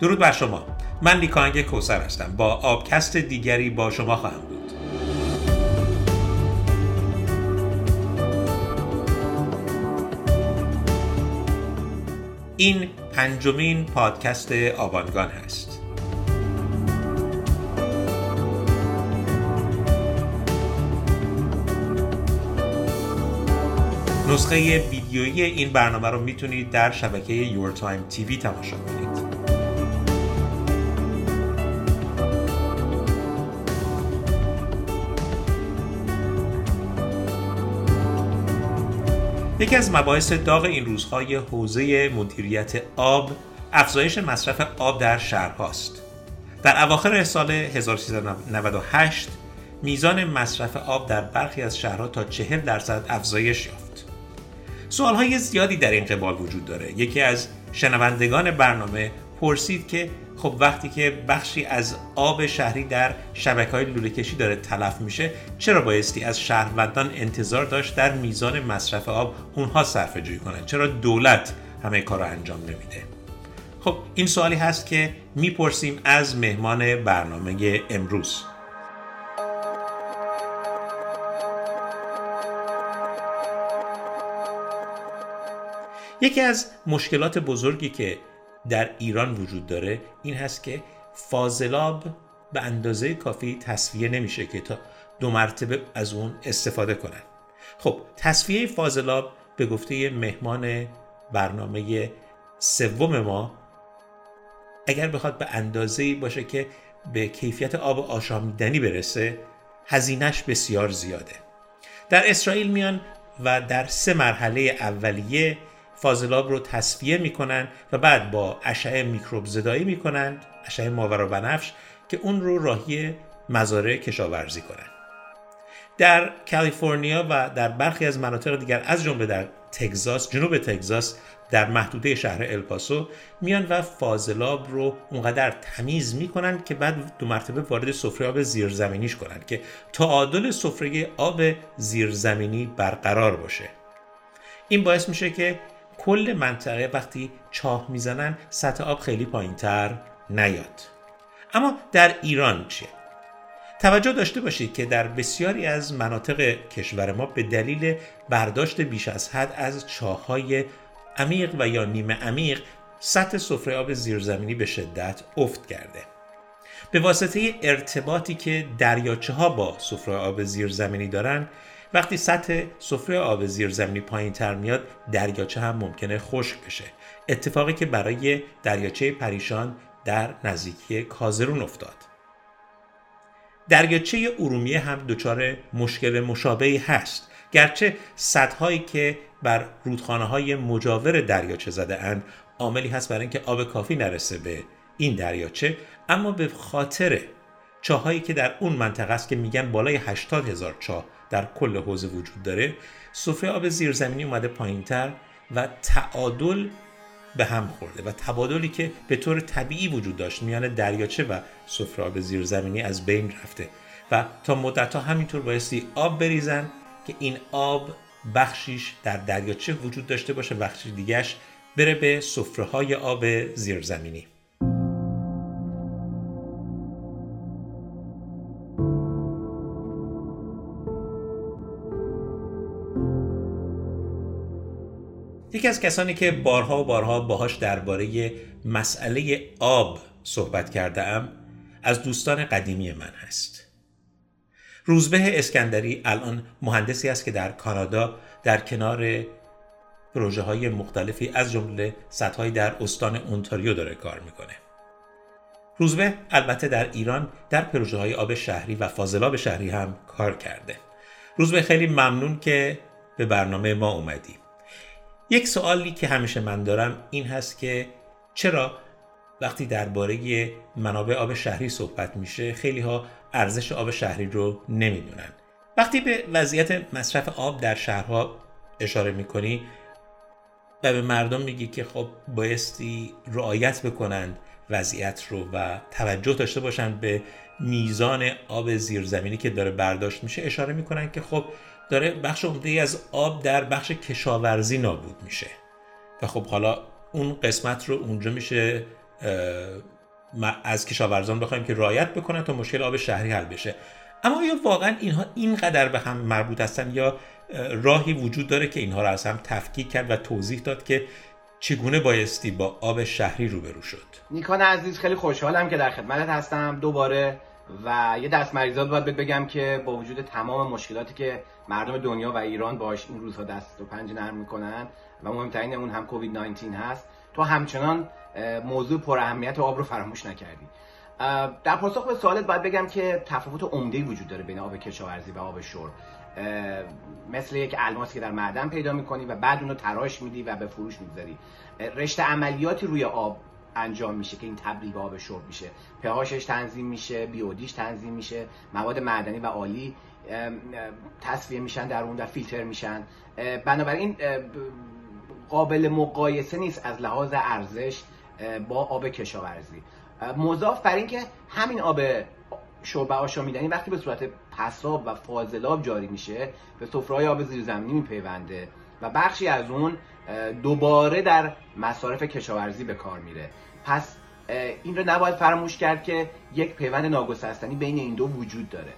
درود بر شما. من نیک آهنگ کوثر هستم. با آبکست دیگری با شما خواهم بود. این پنجمین پادکست آبانگان هست. نسخه ویدیویی این برنامه رو می‌تونید در شبکه Your Time TV تماشا کنید. یکی از مباحث داغ این روزهای حوزه مدیریت آب افزایش مصرف آب در شهرهاست. در اواخر سال 1398 میزان مصرف آب در برخی از شهرها تا 40 درصد افزایش یافت. سوالهای زیادی در این قبال وجود داره. یکی از شنوندگان برنامه پرسید که خب وقتی که بخشی از آب شهری در شبکه های لوله کشی داره تلف میشه چرا بایستی از شهروندان انتظار داشت در میزان مصرف آب اونها صرفه جویی کنند چرا دولت همه کار رو انجام نمیده؟ خب این سوالی هست که می‌پرسیم از مهمان برنامه امروز. یکی از مشکلات بزرگی که در ایران وجود داره این هست که فاضلاب به اندازه کافی تصفیه نمیشه که تا دو مرتبه از اون استفاده کنن. خب تصفیه فاضلاب به گفته مهمان برنامه سوم ما اگر بخواد به اندازه باشه که به کیفیت آب آشامیدنی برسه هزینش بسیار زیاده. در اسرائیل میان و در سه مرحله اولیه فاضلاب رو تصفیه می‌کنن و بعد با اشعه میکروب زدایی می‌کنن اشعه ماورا بنفش که اون رو راهی مزارع کشاورزی کنن. در کالیفرنیا و در برخی از مناطق دیگر از جمله در تگزاس جنوب تگزاس در محدوده شهر الپاسو میان و فاضلاب رو اونقدر تمیز می‌کنن که بعد دو مرتبه وارد سفره آب زیرزمینیش کنن که تعادل سفره آب زیرزمینی برقرار باشه. این باعث میشه که کل منطقه وقتی چاه می‌زنن سطح آب خیلی پایین تر نیاد اما در ایران چیه؟ توجه داشته باشید که در بسیاری از مناطق کشور ما به دلیل برداشت بیش از حد از چاهای عمیق و یا نیمه عمیق سطح سفره آب زیرزمینی به شدت افت کرده به واسطه ارتباطی که دریاچه ها با سفره آب زیرزمینی دارن وقتی سطح سفره آب زیرزمینی پایین تر میاد دریاچه هم ممکنه خشک بشه. اتفاقی که برای دریاچه پریشان در نزدیکی کازرون افتاد. دریاچه ارومیه هم دچار مشکل مشابهی هست. گرچه سدهایی که بر رودخانه های مجاور دریاچه زده اند عاملی هست برای اینکه آب کافی نرسه به این دریاچه اما به خاطر چاهایی که در اون منطقه است که میگن بالای 80 هزار چاه در کل حوزه وجود داره. سفره آب زیرزمینی اومده پایینتر و تعادل به هم خورده و تبادلی که به طور طبیعی وجود داشت میان دریاچه و سفره آب زیرزمینی از بین رفته و تا مدت ها همینطور بایستی آب بریزن که این آب بخشیش در دریاچه وجود داشته باشه بخشی دیگهش بره به سفره های آب زیرزمینی. یکی از کسانی که بارها و بارها باهاش درباره مسئله آب صحبت کرده ام از دوستان قدیمی من هست. روزبه اسکندری الان مهندسی است که در کانادا در کنار پروژه های مختلفی از جمله سطحهایی در استان اونتاریو داره کار می‌کنه. روزبه البته در ایران در پروژه های آب شهری و فاضلاب شهری هم کار کرده. روزبه خیلی ممنون که به برنامه ما اومدی. یک سوالی که همیشه من دارم این هست که چرا وقتی درباره منابع آب شهری صحبت میشه خیلی ها ارزش آب شهری رو نمی‌دونن. وقتی به وضعیت مصرف آب در شهرها اشاره می‌کنی و به مردم میگی که خب بایستی رعایت بکنند وضعیت رو و توجه داشته باشند به میزان آب زیرزمینی که داره برداشت میشه اشاره می‌کنن که خب داره بخش عمده از آب در بخش کشاورزی نابود میشه. و خب حالا اون قسمت رو اونجا میشه از کشاورزان بخوایم که رایت بکنن تا مشکل آب شهری حل بشه. اما آیا واقعا اینها اینقدر به هم مربوط هستن یا راهی وجود داره که اینها را از هم تفکیک کرد و توضیح داد که چگونه بایستی با آب شهری روبرو شد؟ نیکان عزیز خیلی خوشحالم که در خدمتت هستم. دوباره و یه دست مریضات باید بگم که با وجود تمام مشکلاتی که مردم دنیا و ایران باش این روزها دست و پنج نرم می‌کنن و مهمترین اون هم کووید 19 هست تو همچنان موضوع پر اهمیت آب رو فراموش نکردی. در پاسخ به سوالت باید بگم که تفاوت عمده وجود داره بین آب کشاورزی و آب شرب. مثل یک الماس که در معدن پیدا می‌کنی و بعد اونو تراش میدی و به فروش می‌گذاری. رشته عملیاتی روی آب انجام میشه که این به آب شرب میشه. پهاشش تنظیم میشه بیودیش تنظیم میشه. مواد معدنی و عالی تصفیه میشن در اون در فیلتر میشن. بنابراین قابل مقایسه نیست از لحاظ ارزش با آب کشاورزی. مضاف بر اینکه همین آب شرب آشامیدنی وقتی به صورت پساب و فاضلاب جاری میشه به سفره‌های آب زیرزمینی میپیونده و بخشی از اون دوباره در مصارف کشاورزی به کار میره. پس این رو نباید فراموش کرد که یک پیوند ناگسستنی بین این دو وجود داره.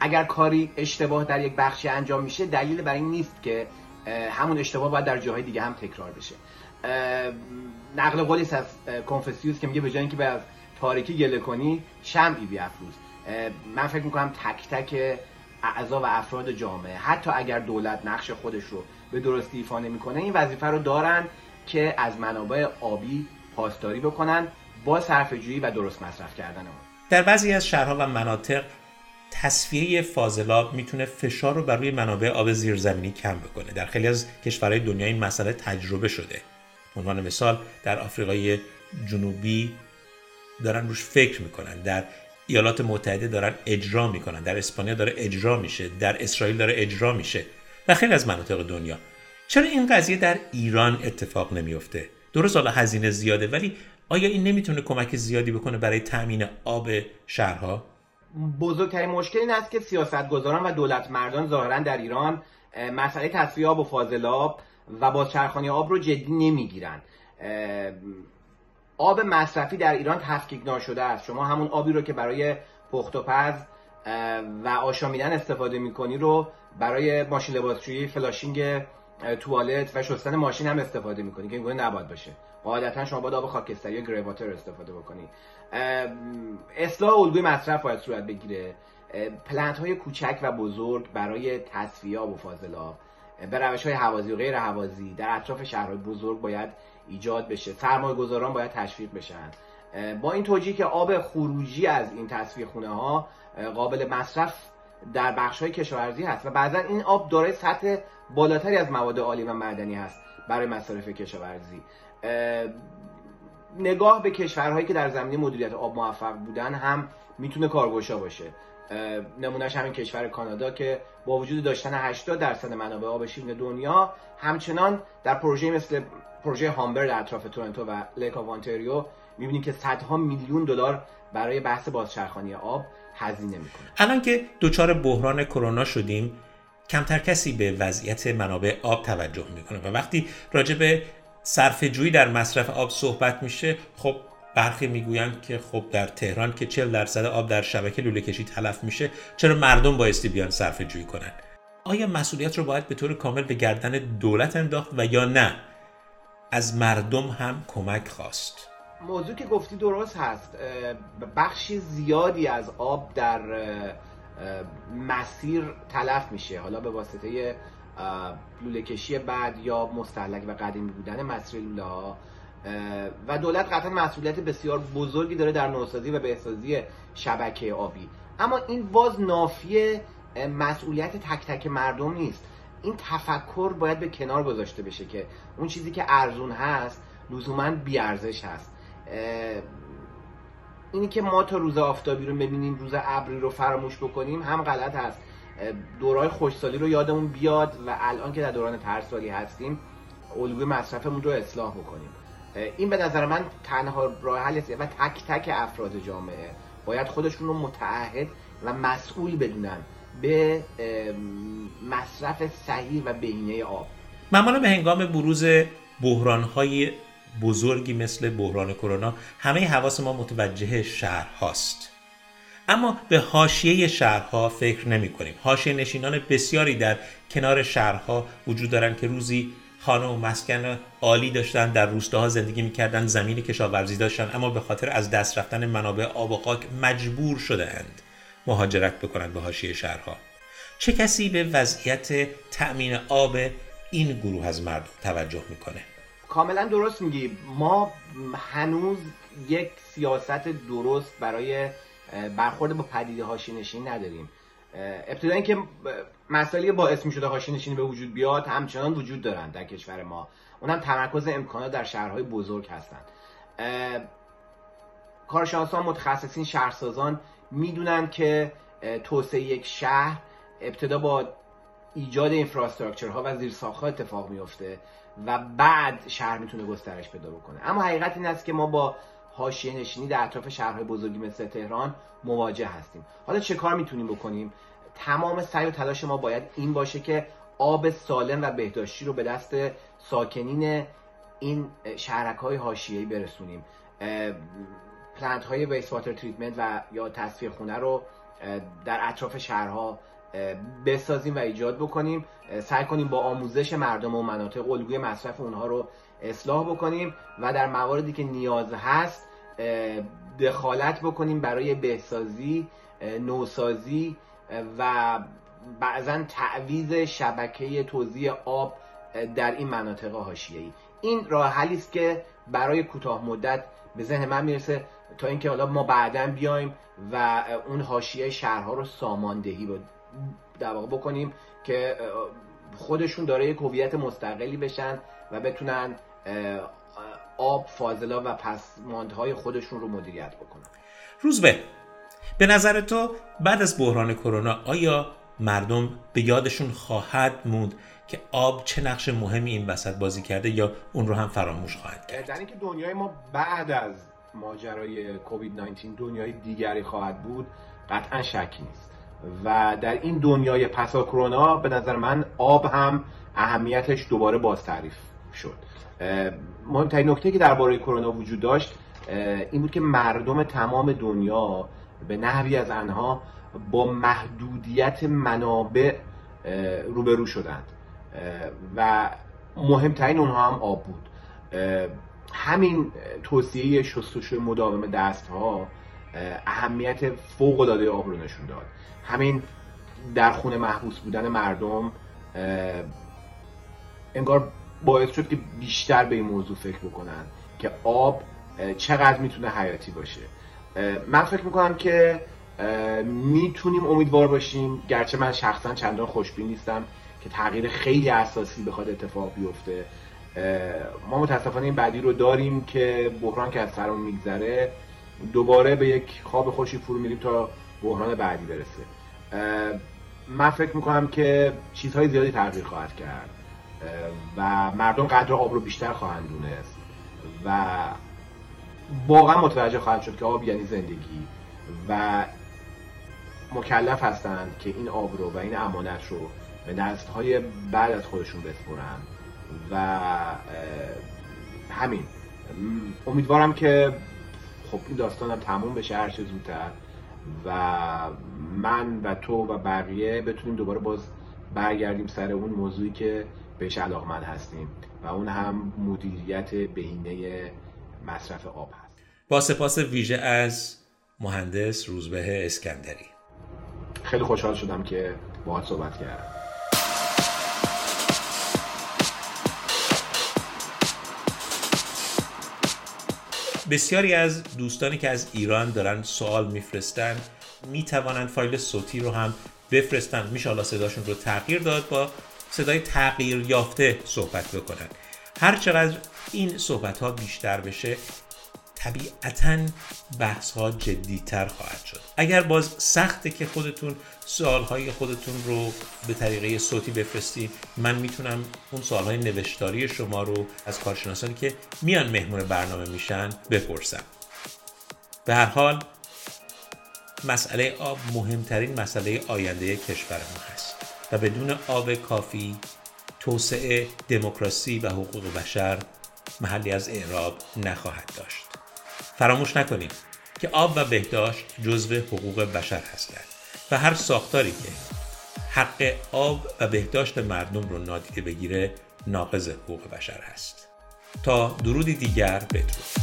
اگر کاری اشتباه در یک بخشی انجام میشه دلیل بر این نیست که همون اشتباه باید در جاهای دیگه هم تکرار بشه. نقل قولی از کنفسیوس که میگه به جای اینکه به تاریکی گله کنی شمعی بیافروز من فکر می‌کنم تک تک اعضا و افراد جامعه حتی اگر دولت نقش خودش رو به درستی ایفا نمی‌کنه. این وظیفه رو دارن که از منابع آبی پاسداری بکنن با صرفه‌جویی و درست مصرف کردن اون. در بعضی از شهرها و مناطق تصفیه فاضلاب می‌تونه فشار رو بر روی منابع آب زیرزمینی کم بکنه. در خیلی از کشورهای دنیا این مسئله تجربه شده. عنوان مثال در آفریقای جنوبی دارن روش فکر می‌کنن. در ایالات متحده دارن اجرا می‌کنن. در اسپانیا داره اجرا میشه. در اسرائیل داره اجرا میشه. و خیلی از مناطق دنیا. چرا این قضیه در ایران اتفاق نمیفته؟ درست حالا هزینه زیاده ولی آیا این نمی‌تونه کمک زیادی بکنه برای تامین آب شهرها؟ بزرگترین مشکل این است که سیاستگزاران و دولت مردان ظاهرا در ایران مسئله تصفیه آب و فاضلاب و با چرخانی آب رو جدی نمی‌گیرن. آب مصرفی در ایران تفکیک ناشده است. شما همون آبی رو که برای پخت و پز و آشامیدن استفاده می‌کنی رو برای ماشین لباسشویی flushing توالت و شستن ماشین هم استفاده می‌کنی که این نباید باشه. قاعدتا شما باید آب خاکستری یا greywater استفاده بکنی. اصلاح الگوی مصرف باید صورت بگیره. plant های کوچک و بزرگ برای تصفیه آب و فاضلاب به روش های هوازی و غیر هوازی در اطراف شهرهای بزرگ باید ایجاد بشه. سرمایه گذاران باید تشویق بشن. با این توجیه که آب خروجی از این تصفیه خونه ها قابل مصرف در بخش های کشاورزی هست و بعضا این آب دارای سطح بالاتری از مواد عالی و معدنی هست برای مصارف کشاورزی. نگاه به کشورهایی که در زمینه مدیریت آب موفق بودن هم می‌تونه کارگوشا باشه. نمونهش همین کشور کانادا که با وجود داشتن 80 درصد منابع آب شیرین دنیا همچنان در پروژه مثل پروژه Humber در اطراف تورنتو و Lake of می‌بینیم که صدها میلیون دلار برای بحث بازچرخانی آب هزینه می‌کنه. الان که دچار بحران کرونا شدیم کمتر کسی به وضعیت منابع آب توجه می‌کنه و وقتی راجع به صرفه جویی در مصرف آب صحبت میشه خب برخی می‌گویند که خب در تهران که 40 درصد آب در شبکه لوله کشی تلف میشه چرا مردم بایستی بیان صرفه جویی کنن؟ آیا مسئولیت رو باید به طور کامل به گردن دولت انداخت و یا نه؟ از مردم هم کمک خواست. موضوع که گفتی درست هست. بخشی زیادی از آب در مسیر تلف میشه. حالا به واسطه لوله کشی بعد یا مستحلک و قدیمی بودن مسیر لوله ها. و دولت قطعا مسئولیت بسیار بزرگی داره در نوسازی و بهسازی شبکه آبی. اما این باز نافی مسئولیت تک تک مردم نیست. این تفکر باید به کنار گذاشته بشه که اون چیزی که ارزون هست لزوما بیارزش هست. اینی که ما تا روز آفتابی رو ببینیم روز ابری رو فراموش بکنیم هم غلط هست. دورای خوشسالی رو یادمون بیاد و الان که در دوران ترسالی هستیم الگوی مصرفمون رو اصلاح بکنیم. این به نظر من تنها راه حل و تک تک افراد جامعه. باید خودشون رو متعهد و مسئول بدونن به مصرف صحیح و بهینه آب. معمولا به هنگام بروز بحرانهای بزرگی مثل بحران کرونا همه حواس ما متوجه شهر هاست. اما به حاشیه شهرها فکر نمی کنیم. حاشیه نشینان بسیاری در کنار شهرها وجود دارند که روزی خانه و مسکن عالی داشتن در روستاها زندگی می‌کردن زمین کشاورزی داشتن اما به خاطر از دست رفتن منابع آب و خاک مجبور شده اند مهاجرت بکنند به حاشیه شهرها. چه کسی به وضعیت تأمین آب این گروه از مردم توجه می‌کنه؟ کاملا درست میگی. ما هنوز یک سیاست درست برای برخورد با پدیده هاشی نشین نداریم ابتدا اینکه مسائلی باعث می شده هاشی نشینی به وجود بیاد همچنان وجود دارند در کشور ما. اونم تمرکز امکانات در شهرهای بزرگ هستند کارشناسان متخصصین شهرسازان می‌دونن که توسعه یک شهر ابتدا با ایجاد ها و زیرساختها اتفاق میفته و بعد شهر می‌تونه گسترش پیدا بکنه. اما حقیقت این است که ما با حاشیه نشینی در اطراف شهرهای بزرگی مثل تهران مواجه هستیم. حالا چه کار می‌تونیم بکنیم؟ تمام سعی و تلاش ما باید این باشه که آب سالم و بهداشتی رو به دست ساکنین این شهرک های حاشیه‌ای برسونیم. plant های waste water treatment و یا تصفیه خونه رو در اطراف شهرها بسازیم و ایجاد بکنیم. سعی کنیم با آموزش مردم و مناطق الگوی مصرف اونها رو اصلاح بکنیم و در مواردی که نیاز هست دخالت بکنیم برای بهسازی نوسازی و بعضا تعویز شبکه توزیع آب در این مناطق حاشیه‌ای. این راه حلی است که برای کوتاه مدت به ذهن من می‌رسه تا اینکه حالا ما بعدا بیایم و اون حاشیه شهرها رو ساماندهی در واقع بکنیم که خودشون داره یک هویت مستقلی بشن و بتونن آب فاضلا و پسماندهای خودشون رو مدیریت بکنن. روزبه به. نظر تو بعد از بحران کرونا آیا مردم به یادشون خواهد موند که آب چه نقش مهمی این وسط بازی کرده یا اون رو هم فراموش خواهد کرد؟ در اینکه دنیای ما بعد از ماجرای کووید 19 دنیای دیگری خواهد بود قطعا شکی نیست. و در این دنیای پسا کرونا به نظر من آب هم اهمیتش دوباره باز تعریف شد. مهمترین نکته که درباره کرونا وجود داشت این بود که مردم تمام دنیا به نحوی از انها با محدودیت منابع روبرو شدند. و مهمترین اونها هم آب بود. همین توصیه شستشوی مداوم دست ها اهمیت فوق العاده آب رو نشون داد. همین در خونه محبوس بودن مردم انگار باعث شد که بیشتر به این موضوع فکر بکنن که آب چقدر می‌تونه حیاتی باشه. من فکر می‌کنم که می‌تونیم امیدوار باشیم. گرچه من شخصا چندان خوشبین نیستم که تغییر خیلی اساسی بخواد اتفاق بیفته. ما متاسفانه این بعدی رو داریم که بحران که از سرمون میگذره دوباره به یک خواب خوشی فرو میریم تا بحران بعدی برسه. من فکر می‌کنم که چیزهای زیادی تغییر خواهد کرد. و مردم قدر آب رو بیشتر خواهند دونست. و واقعا متوجه خواهند شد که آب یعنی زندگی. و مکلف هستند که این آب رو و این امانت رو به دست های بعد از خودشون بسپرن. و همین. امیدوارم که خب این داستانم تموم بشه هر چه زودتر. و من و تو و بقیه بتونیم دوباره باز برگردیم سر اون موضوعی که بهش علاقمند هستیم. و اون هم مدیریت بهینه مصرف آب هست. با سپاس ویژه از مهندس روزبه اسکندری. خیلی خوشحال شدم که باهات صحبت کردم. بسیاری از دوستانی که از ایران دارن سوال میفرستن می‌توانند فایل صوتی رو هم بفرستن. میشه صداشون رو تغییر داد با صدای تغییر یافته صحبت بکنن. هر چقدر این صحبت ها بیشتر بشه طبیعتا بحث ها جدیتر خواهد شد. اگر باز سخته که خودتون سوال های خودتون رو به طریقه صوتی بفرستید من می‌تونم اون سوال های نوشتاری شما رو از کارشناسانی که میان مهمون برنامه میشن بپرسم. به هر حال مسئله آب مهمترین مسئله آینده کشورمون هست و بدون آب کافی توسعه دموکراسی و حقوق بشر محلی از اعراب نخواهد داشت. فراموش نکنیم که آب و بهداشت جزو حقوق بشر هستند و هر ساختاری که حق آب و بهداشت مردم رو نادیده بگیره ناقض حقوق بشر هست. تا درودی دیگر بدرود.